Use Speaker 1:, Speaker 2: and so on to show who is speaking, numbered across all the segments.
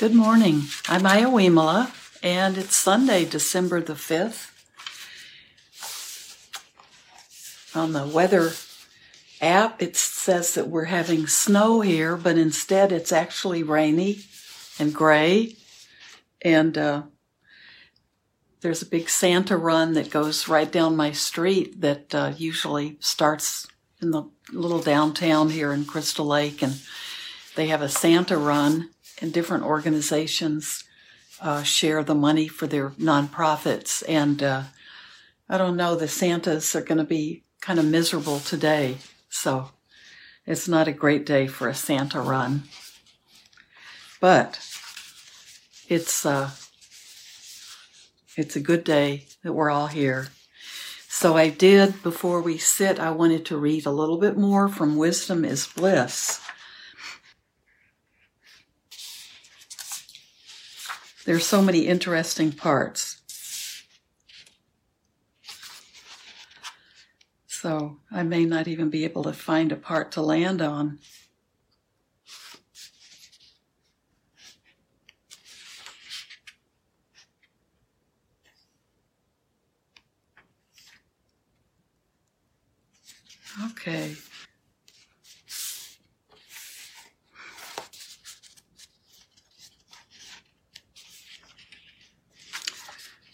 Speaker 1: Good morning. I'm Aya Wimala, and it's Sunday, December the 5th. On the weather app, it says that we're having snow here, but instead it's actually rainy and gray. And uh, there's a big Santa run that goes right down my street that uh, usually starts in the little downtown here in Crystal Lake. And they have a Santa run and different organizations uh, share the money for their nonprofits. And uh, I don't know, the Santas are going to be kind of miserable today. So it's not a great day for a Santa run. But it's, uh, it's a good day that we're all here. So I did, before we sit, I wanted to read a little bit more from Wisdom is Bliss. There's so many interesting parts. So I may not even be able to find a part to land on. Okay.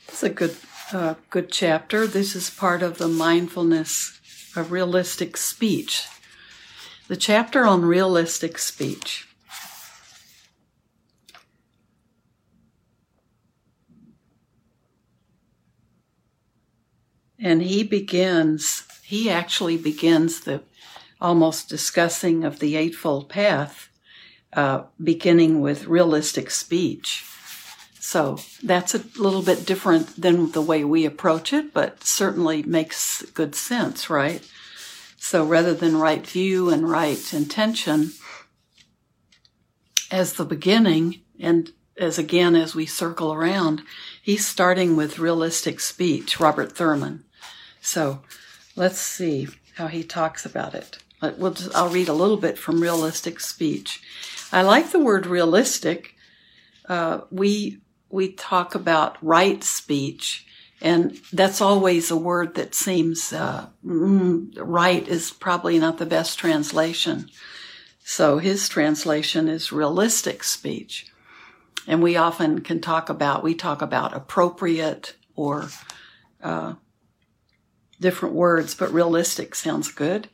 Speaker 1: It's a good, uh, good chapter. This is part of the mindfulness of realistic speech. The chapter on realistic speech. And he begins, he actually begins the almost discussing of the Eightfold Path, uh, beginning with realistic speech. So that's a little bit different than the way we approach it, but certainly makes good sense, right? So rather than right view and right intention as the beginning, and as again, as we circle around, he's starting with realistic speech, Robert Thurman. So let's see how he talks about it. We'll just, I'll read a little bit from realistic speech. I like the word realistic. Uh, we we talk about right speech, and that's always a word that seems uh, mm, right is probably not the best translation. So his translation is realistic speech. And we often can talk about, we talk about appropriate or uh, different words, but realistic sounds good.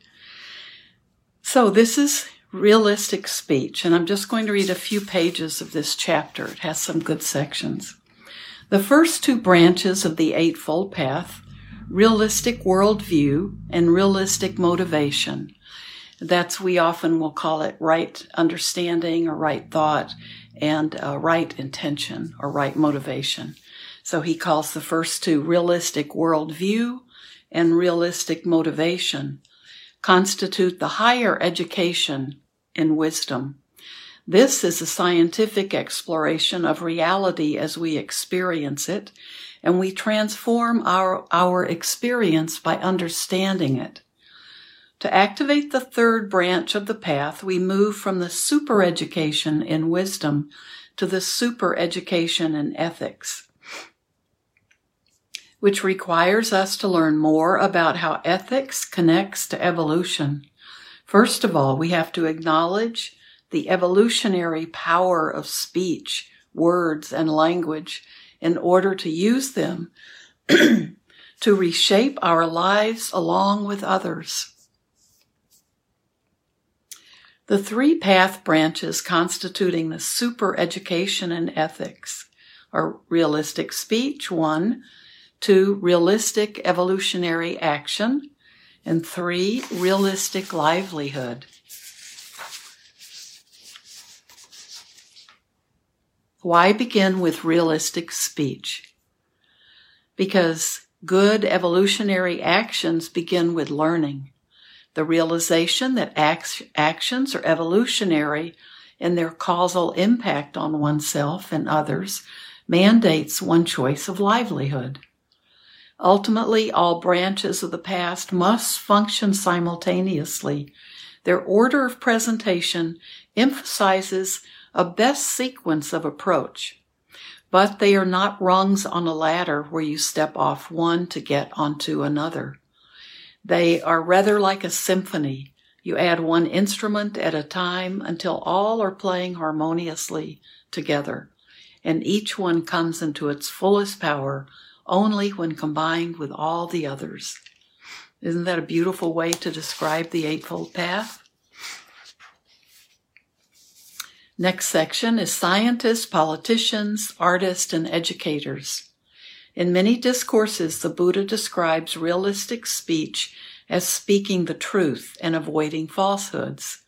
Speaker 1: So this is realistic speech, and I'm just going to read a few pages of this chapter. It has some good sections. The first two branches of the Eightfold Path, realistic worldview and realistic motivation, that's we often will call it right understanding or right thought and uh, right intention or right motivation. So he calls the first two realistic worldview and realistic motivation constitute the higher education in wisdom. This is a scientific exploration of reality as we experience it, and we transform our, our experience by understanding it. To activate the third branch of the path, we move from the super education in wisdom to the super education in ethics, which requires us to learn more about how ethics connects to evolution. First of all, we have to acknowledge the evolutionary power of speech, words, and language in order to use them to reshape our lives along with others. The three path branches constituting the super education and ethics are realistic speech, one, two, realistic evolutionary action, and three, realistic livelihood. Why begin with realistic speech? Because good evolutionary actions begin with learning. The realization that actions are evolutionary in their causal impact on oneself and others mandates one choice of livelihood. Ultimately, all branches of the past must function simultaneously. Their order of presentation emphasizes a best sequence of approach. But they are not rungs on a ladder where you step off one to get onto another. They are rather like a symphony. You add one instrument at a time until all are playing harmoniously together, and each one comes into its fullest power only when combined with all the others. Isn't that a beautiful way to describe the Eightfold Path? Next section is scientists, politicians, artists, and educators. In many discourses, the Buddha describes realistic speech as speaking the truth and avoiding falsehoods,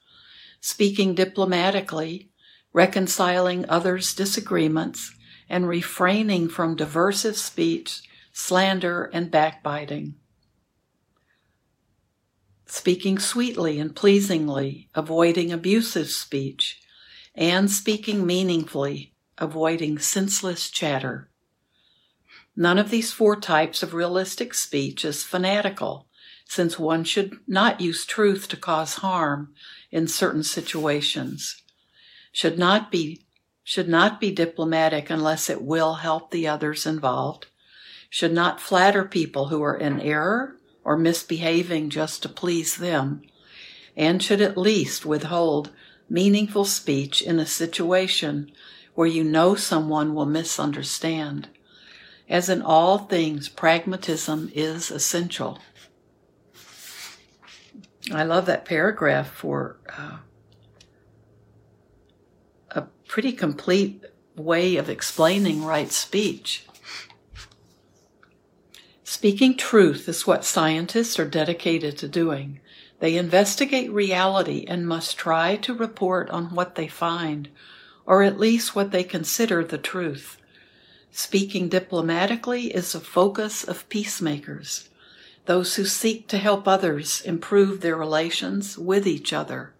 Speaker 1: speaking diplomatically, reconciling others' disagreements, and refraining from diversive speech, slander, and backbiting. Speaking sweetly and pleasingly, avoiding abusive speech, and speaking meaningfully, avoiding senseless chatter. None of these four types of realistic speech is fanatical, since one should not use truth to cause harm in certain situations. Should not be should not be diplomatic unless it will help the others involved. Should not flatter people who are in error or misbehaving just to please them, and should at least withhold meaningful speech in a situation where you know someone will misunderstand. As in all things, pragmatism is essential. I love that paragraph for uh, pretty complete way of explaining right speech. Speaking truth is what scientists are dedicated to doing. They investigate reality and must try to report on what they find, or at least what they consider the truth. Speaking diplomatically is the focus of peacemakers, those who seek to help others improve their relations with each other.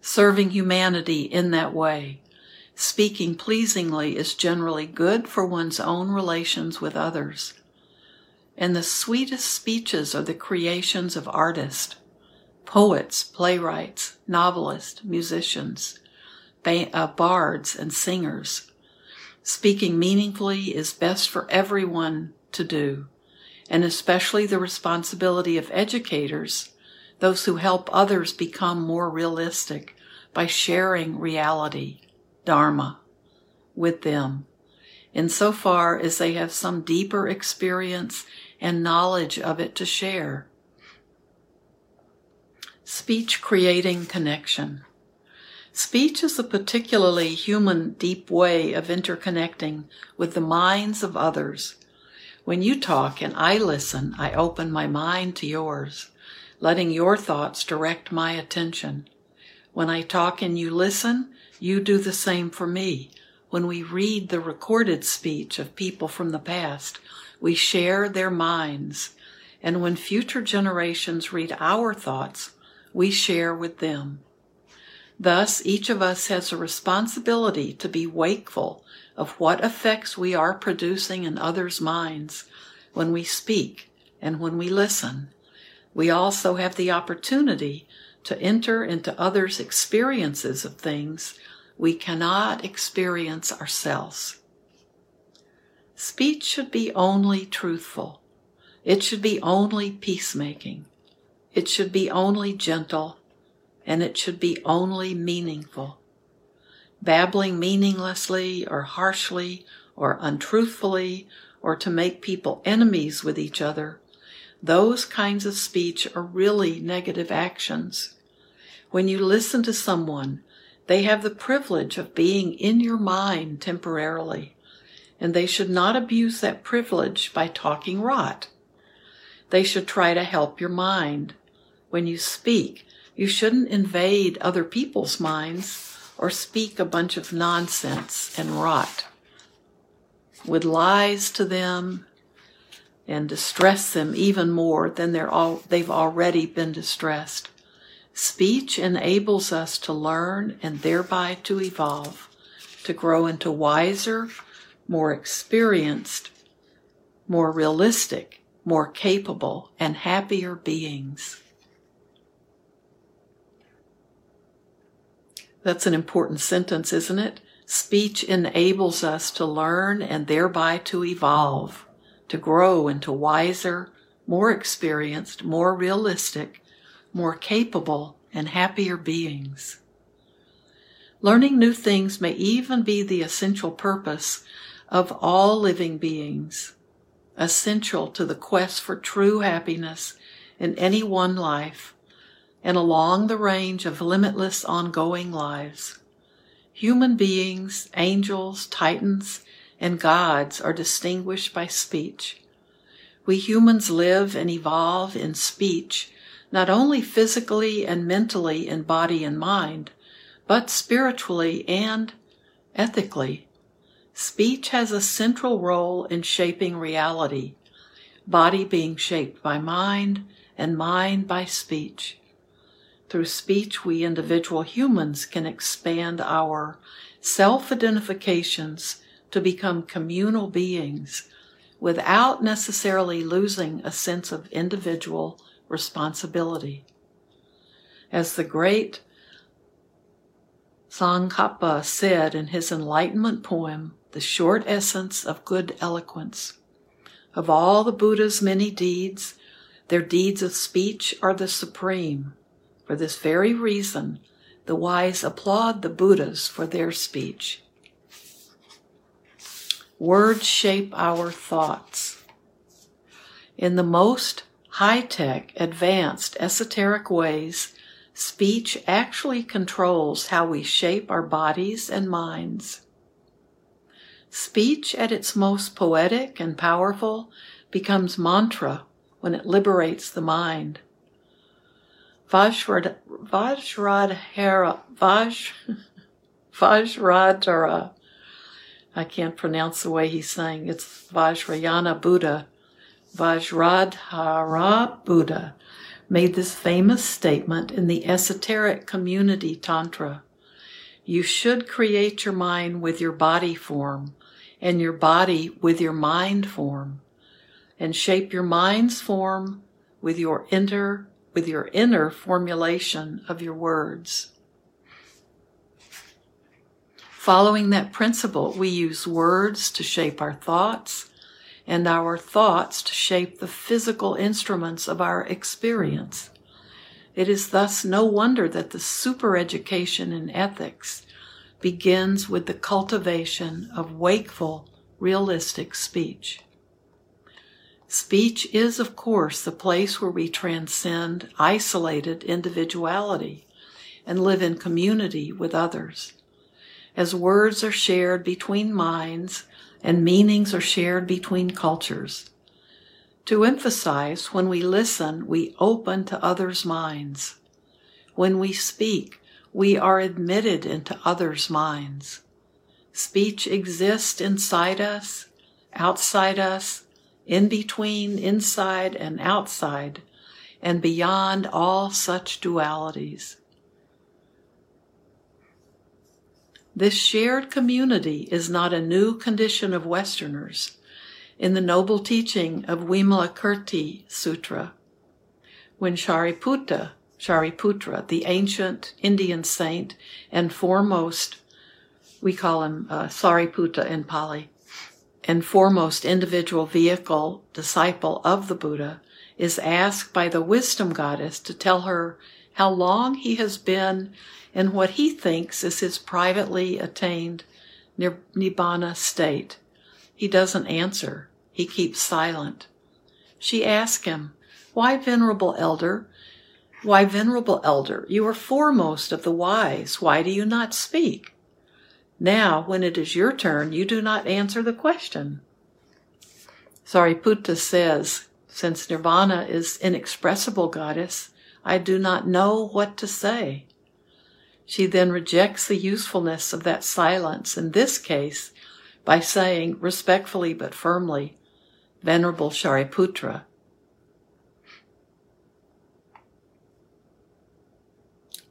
Speaker 1: Serving humanity in that way, speaking pleasingly is generally good for one's own relations with others and the sweetest speeches are the creations of artists, poets, playwrights, novelists, musicians, uh, bards, and singers. Speaking meaningfully is best for everyone to do, and especially the responsibility of educators, those who help others become more realistic by sharing reality, Dharma, with them, insofar as they have some deeper experience and knowledge of it to share. Speech creating connection. Speech is a particularly human, deep way of interconnecting with the minds of others. When you talk and I listen, I open my mind to yours, letting your thoughts direct my attention. When I talk and you listen, you do the same for me. When we read the recorded speech of people from the past, we share their minds, and when future generations read our thoughts, we share with them. Thus, each of us has a responsibility to be wakeful of what effects we are producing in others' minds when we speak and when we listen. We also have the opportunity to enter into others' experiences of things we cannot experience ourselves. Speech should be only truthful. It should be only peacemaking. It should be only gentle. And it should be only meaningful. Babbling meaninglessly or harshly or untruthfully or to make people enemies with each other, those kinds of speech are really negative actions. When you listen to someone, they have the privilege of being in your mind temporarily and they should not abuse that privilege by talking rot. They should try to help your mind. When you speak, you shouldn't invade other people's minds or speak a bunch of nonsense and rot with lies to them and distress them even more than they're all, they've already been distressed. Speech enables us to learn and thereby to evolve, to grow into wiser, more experienced, more realistic, more capable, and happier beings. That's an important sentence, isn't it? Speech enables us to learn and thereby to evolve, to grow into wiser, more experienced, more realistic, more capable, and happier beings. Learning new things may even be the essential purpose of all living beings, essential to the quest for true happiness in any one life and along the range of limitless ongoing lives. Human beings, angels, titans, and gods are distinguished by speech. We humans live and evolve in speech, not only physically and mentally in body and mind, but spiritually and ethically. Speech has a central role in shaping reality, body being shaped by mind and mind by speech. Through speech, we individual humans can expand our self identifications to become communal beings without necessarily losing a sense of individual responsibility. As the great Tsongkhapa said in his Enlightenment poem, The Short Essence of Good Eloquence, of all the Buddha's many deeds, their deeds of speech are the supreme. For this very reason, the wise applaud the Buddhas for their speech. Words shape our thoughts. In the most high tech, advanced, esoteric ways, speech actually controls how we shape our bodies and minds. Speech at its most poetic and powerful becomes mantra when it liberates the mind. Vajrad, Vajradhara, Vaj, Vajradhara. I can't pronounce the way he's saying. It's Vajrayana Buddha. Vajradhara Buddha made this famous statement in the esoteric community Tantra. You should create your mind with your body form and your body with your mind form and shape your mind's form with your inner with your inner formulation of your words. Following that principle, we use words to shape our thoughts and our thoughts to shape the physical instruments of our experience. It is thus no wonder that the supereducation in ethics begins with the cultivation of wakeful, realistic speech. Speech is, of course, the place where we transcend isolated individuality and live in community with others. As words are shared between minds and meanings are shared between cultures. To emphasize, when we listen, we open to others' minds. When we speak, we are admitted into others' minds. Speech exists inside us, outside us, in between inside and outside, and beyond all such dualities. This shared community is not a new condition of Westerners. In the noble teaching of Vimalakirti Sutra, when Shariputra, Shariputra, the ancient Indian saint and foremost, we call him uh, Sariputta in Pali, and foremost individual vehicle disciple of the Buddha is asked by the wisdom goddess to tell her how long he has been in what he thinks is his privately attained nibbana state. He doesn't answer. He keeps silent. She asks him, Why, venerable elder? Why, venerable elder, you are foremost of the wise. Why do you not speak? Now, when it is your turn, you do not answer the question. Sariputta says, since nirvana is inexpressible, goddess, I do not know what to say. She then rejects the usefulness of that silence in this case by saying respectfully but firmly, Venerable Shariputra,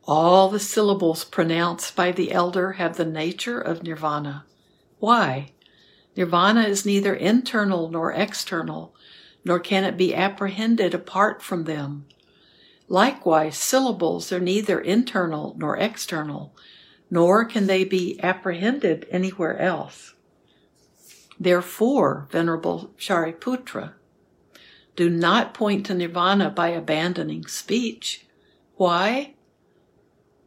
Speaker 1: All the syllables pronounced by the elder have the nature of nirvana. Why? Nirvana is neither internal nor external, nor can it be apprehended apart from them. Likewise, syllables are neither internal nor external, nor can they be apprehended anywhere else. Therefore, Venerable Shariputra, do not point to nirvana by abandoning speech. Why?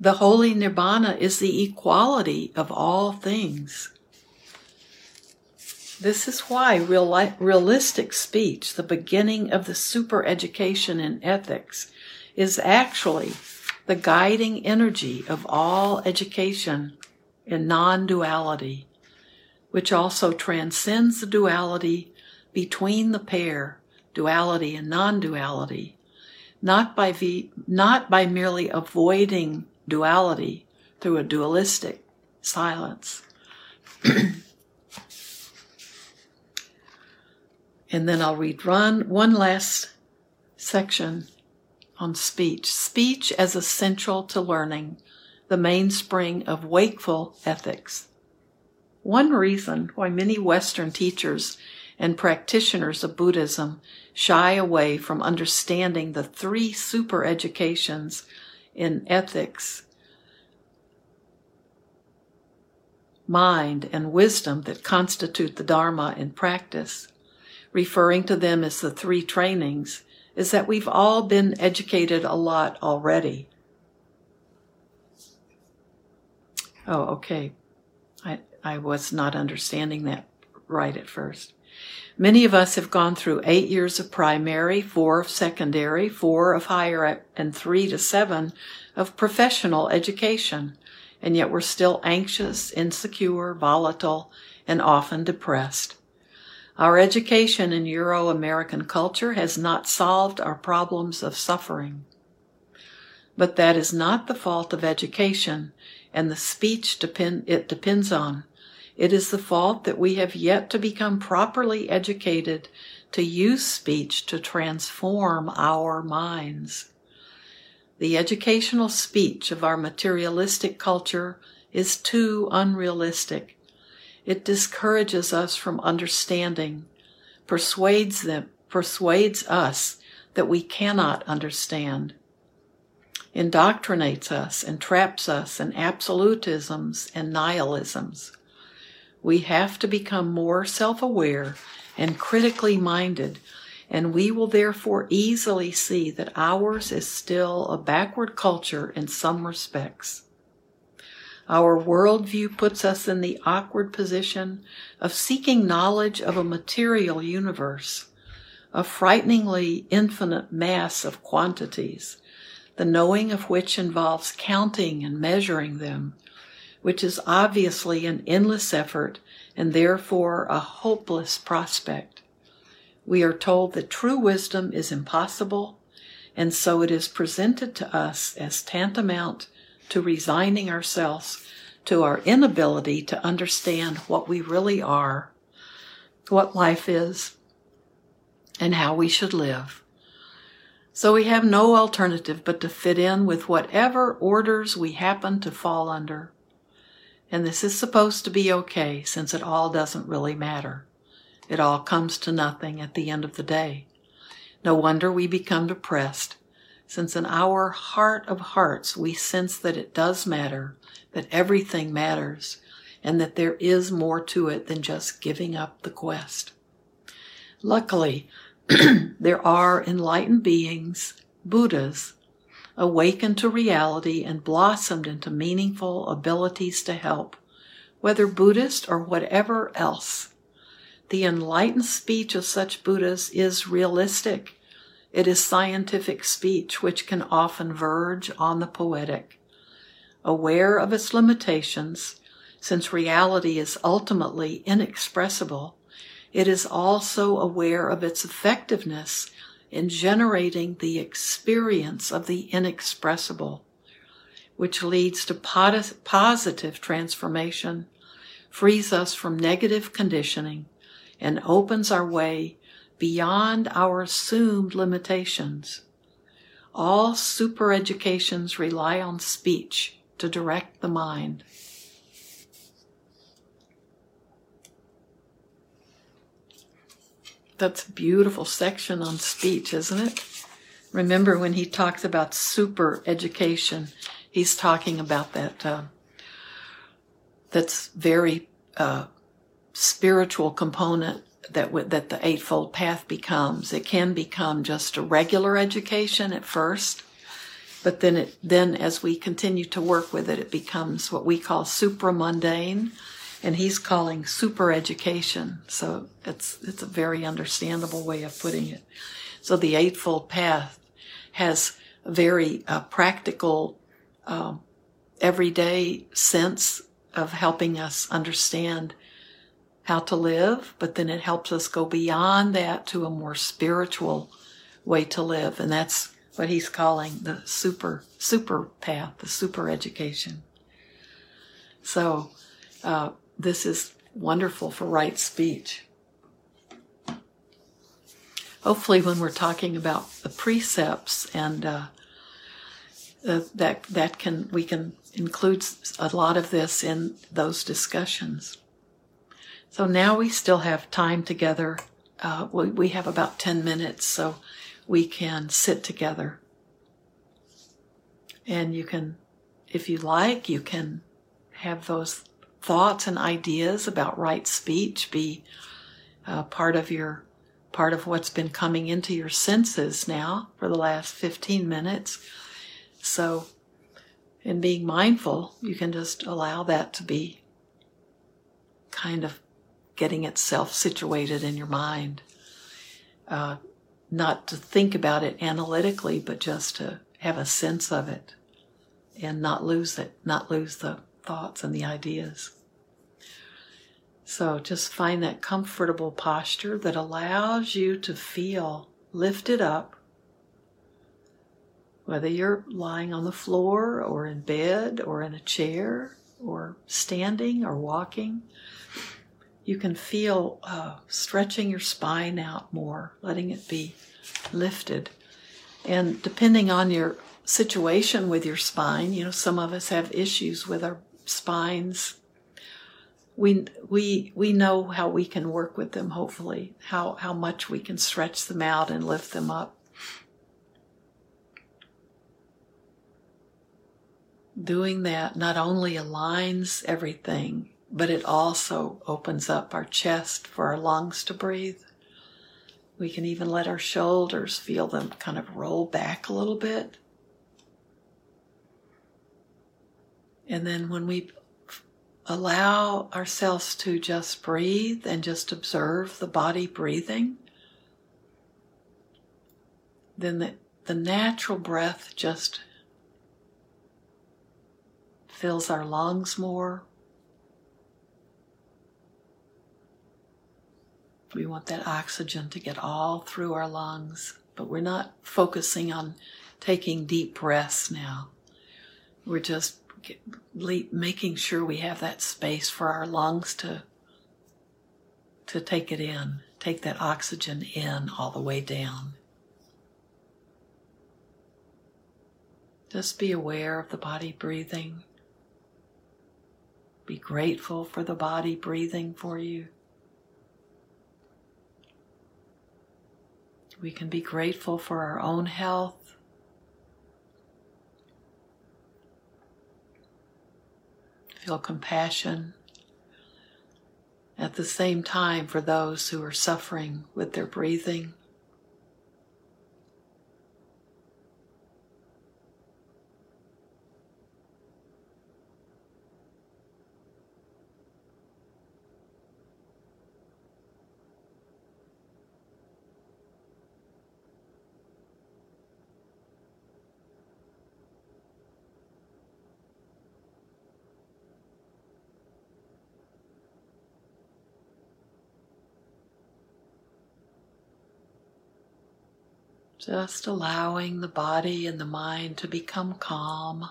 Speaker 1: The holy nirvana is the equality of all things. This is why real, realistic speech, the beginning of the super education in ethics, is actually the guiding energy of all education in non duality, which also transcends the duality between the pair, duality and non duality, not by, not by merely avoiding duality through a dualistic silence. and then I'll read one, one last section on speech. Speech as essential to learning, the mainspring of wakeful ethics. One reason why many Western teachers and practitioners of Buddhism shy away from understanding the three super educations in ethics, mind, and wisdom that constitute the Dharma in practice, referring to them as the three trainings, is that we've all been educated a lot already. Oh, okay. I, I was not understanding that right at first. Many of us have gone through eight years of primary, four of secondary, four of higher, and three to seven of professional education, and yet we're still anxious, insecure, volatile, and often depressed. Our education in Euro American culture has not solved our problems of suffering. But that is not the fault of education and the speech depend, it depends on. It is the fault that we have yet to become properly educated to use speech to transform our minds. The educational speech of our materialistic culture is too unrealistic it discourages us from understanding, persuades them, persuades us that we cannot understand, indoctrinates us and traps us in absolutisms and nihilisms. We have to become more self-aware and critically minded, and we will therefore easily see that ours is still a backward culture in some respects. Our worldview puts us in the awkward position of seeking knowledge of a material universe, a frighteningly infinite mass of quantities, the knowing of which involves counting and measuring them, which is obviously an endless effort and therefore a hopeless prospect. We are told that true wisdom is impossible, and so it is presented to us as tantamount to resigning ourselves to our inability to understand what we really are, what life is, and how we should live. So we have no alternative but to fit in with whatever orders we happen to fall under. And this is supposed to be okay since it all doesn't really matter. It all comes to nothing at the end of the day. No wonder we become depressed since in our heart of hearts we sense that it does matter, that everything matters, and that there is more to it than just giving up the quest. Luckily, there are enlightened beings, Buddhas, awakened to reality and blossomed into meaningful abilities to help, whether Buddhist or whatever else. The enlightened speech of such Buddhas is realistic it is scientific speech which can often verge on the poetic. Aware of its limitations, since reality is ultimately inexpressible, it is also aware of its effectiveness in generating the experience of the inexpressible, which leads to positive transformation, frees us from negative conditioning, and opens our way beyond our assumed limitations. All super educations rely on speech to direct the mind. That's a beautiful section on speech, isn't it? Remember when he talks about super education, he's talking about that uh, that's very uh, spiritual component that w- that the eightfold path becomes. It can become just a regular education at first, but then it then as we continue to work with it, it becomes what we call supramundane, and he's calling super education. So it's it's a very understandable way of putting it. So the eightfold path has a very uh, practical, um, everyday sense of helping us understand how to live, but then it helps us go beyond that to a more spiritual way to live. And that's what he's calling the super, super path, the super education. So, uh, this is wonderful for right speech. Hopefully, when we're talking about the precepts and uh, uh, that that can we can include a lot of this in those discussions. So now we still have time together. Uh, we, we have about 10 minutes, so we can sit together. And you can, if you like, you can have those thoughts and ideas about right speech be uh, part of your part of what's been coming into your senses now for the last 15 minutes. So, in being mindful, you can just allow that to be kind of getting itself situated in your mind. Uh, not to think about it analytically, but just to have a sense of it and not lose it, not lose the thoughts and the ideas. So just find that comfortable posture that allows you to feel lifted up, whether you're lying on the floor or in bed or in a chair or standing or walking you can feel uh, stretching your spine out more, letting it be lifted. And depending on your situation with your spine, you know, some of us have issues with our spines. We, we, we know how we can work with them, hopefully, how, how much we can stretch them out and lift them up. Doing that not only aligns everything but it also opens up our chest for our lungs to breathe. We can even let our shoulders feel them kind of roll back a little bit. And then when we allow ourselves to just breathe and just observe the body breathing, then the, the natural breath just fills our lungs more, We want that oxygen to get all through our lungs, but we're not focusing on taking deep breaths now. We're just making sure we have that space for our lungs to to take it in, take that oxygen in all the way down. Just be aware of the body breathing. Be grateful for the body breathing for you. We can be grateful for our own health. Feel compassion at the same time for those who are suffering with their breathing. Just allowing the body and the mind to become calm.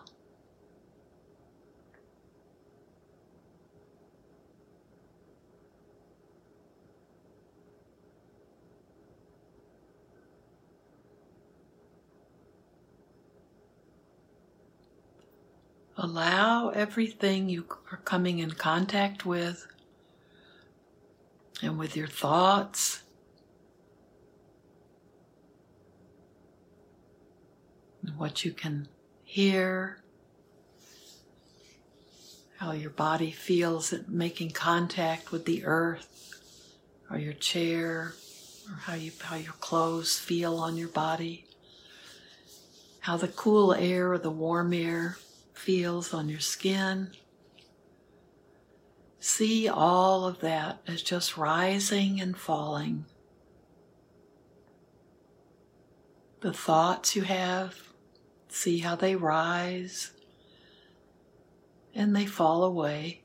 Speaker 1: Allow everything you are coming in contact with and with your thoughts what you can hear, how your body feels it making contact with the earth or your chair or how you how your clothes feel on your body how the cool air or the warm air feels on your skin. See all of that as just rising and falling. The thoughts you have see how they rise and they fall away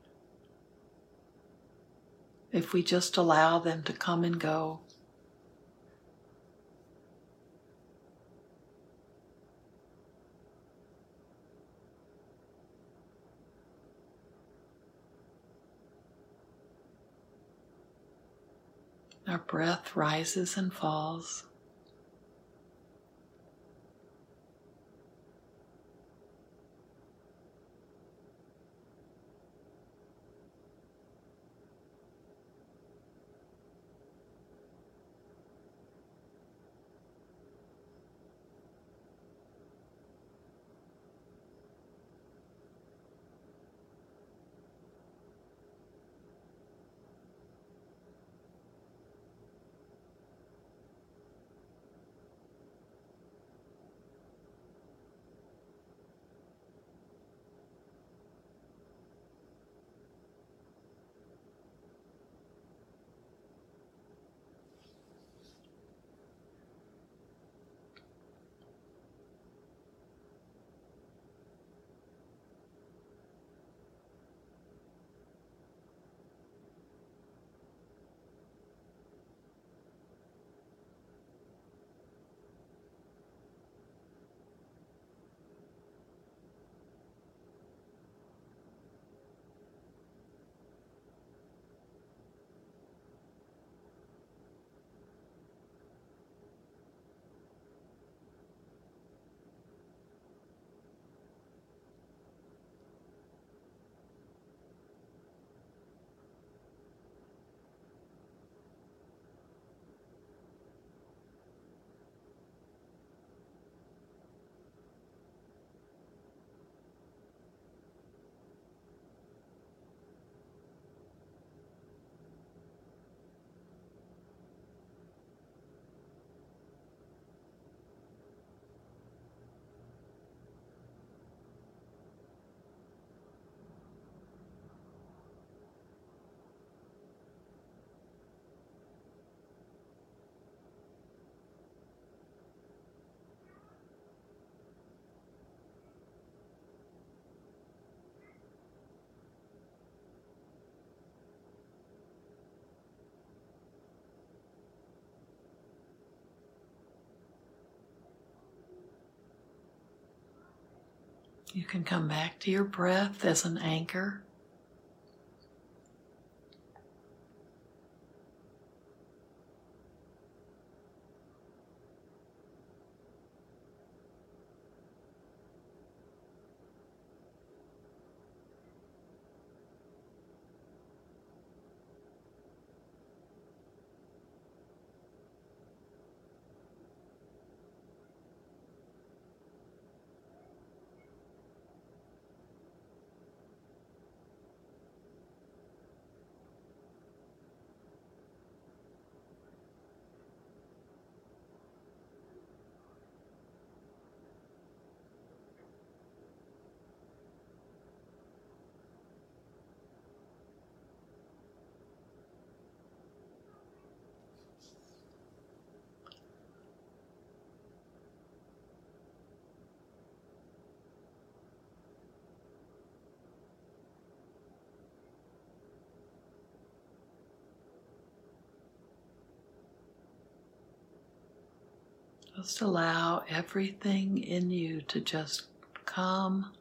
Speaker 1: if we just allow them to come and go. Our breath rises and falls. You can come back to your breath as an anchor. Just allow everything in you to just come,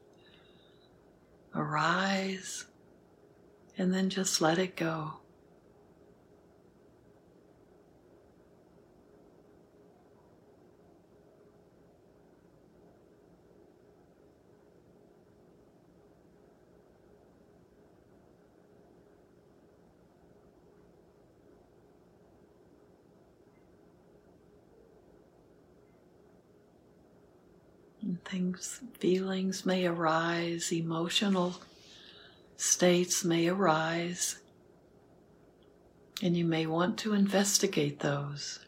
Speaker 1: arise, and then just let it go. And things, feelings may arise, emotional states may arise, and you may want to investigate those.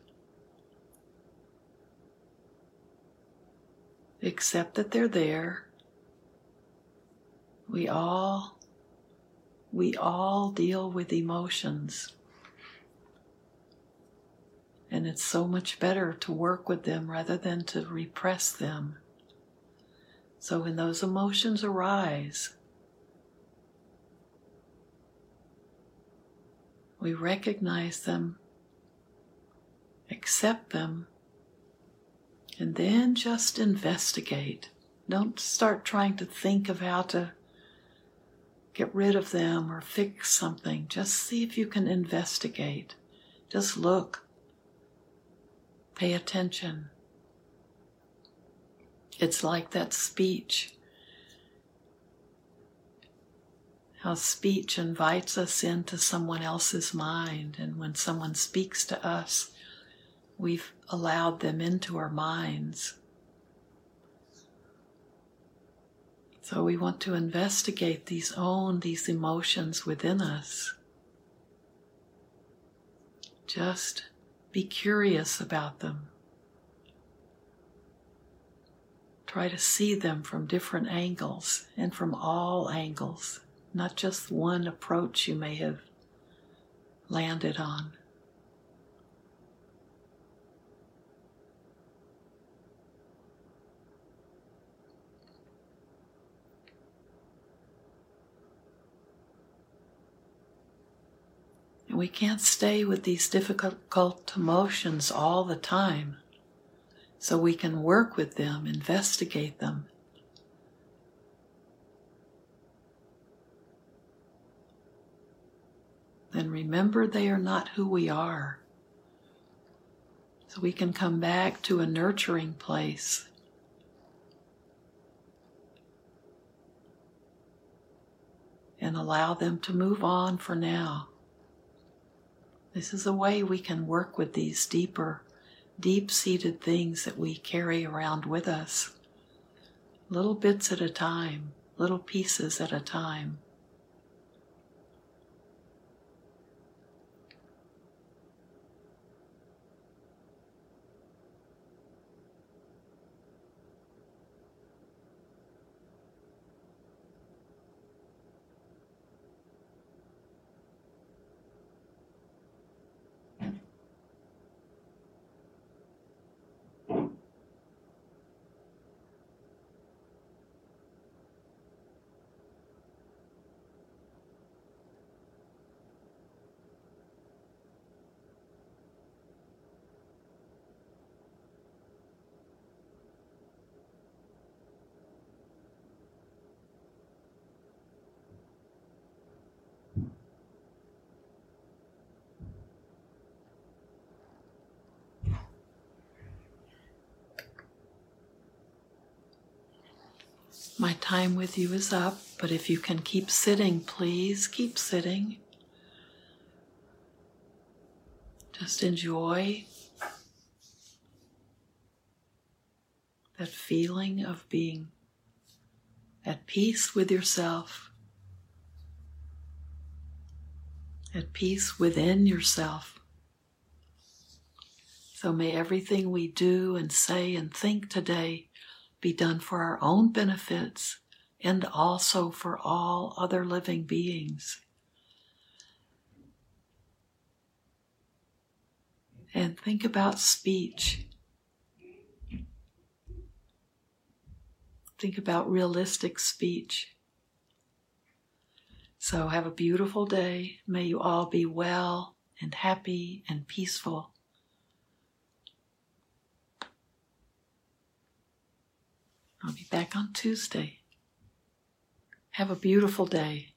Speaker 1: Accept that they're there. We all we all deal with emotions. And it's so much better to work with them rather than to repress them. So when those emotions arise, we recognize them, accept them, and then just investigate. Don't start trying to think of how to get rid of them or fix something. Just see if you can investigate. Just look. Pay attention. It's like that speech. How speech invites us into someone else's mind, and when someone speaks to us, we've allowed them into our minds. So we want to investigate these own, these emotions within us. Just be curious about them. Try to see them from different angles and from all angles, not just one approach you may have landed on. we can't stay with these difficult emotions all the time. So we can work with them, investigate them. Then remember they are not who we are. So we can come back to a nurturing place. And allow them to move on for now. This is a way we can work with these deeper, deep seated things that we carry around with us, little bits at a time, little pieces at a time. My time with you is up, but if you can keep sitting, please keep sitting. Just enjoy that feeling of being at peace with yourself, at peace within yourself. So may everything we do and say and think today be done for our own benefits and also for all other living beings. And think about speech. Think about realistic speech. So, have a beautiful day. May you all be well and happy and peaceful. I'll be back on Tuesday. Have a beautiful day.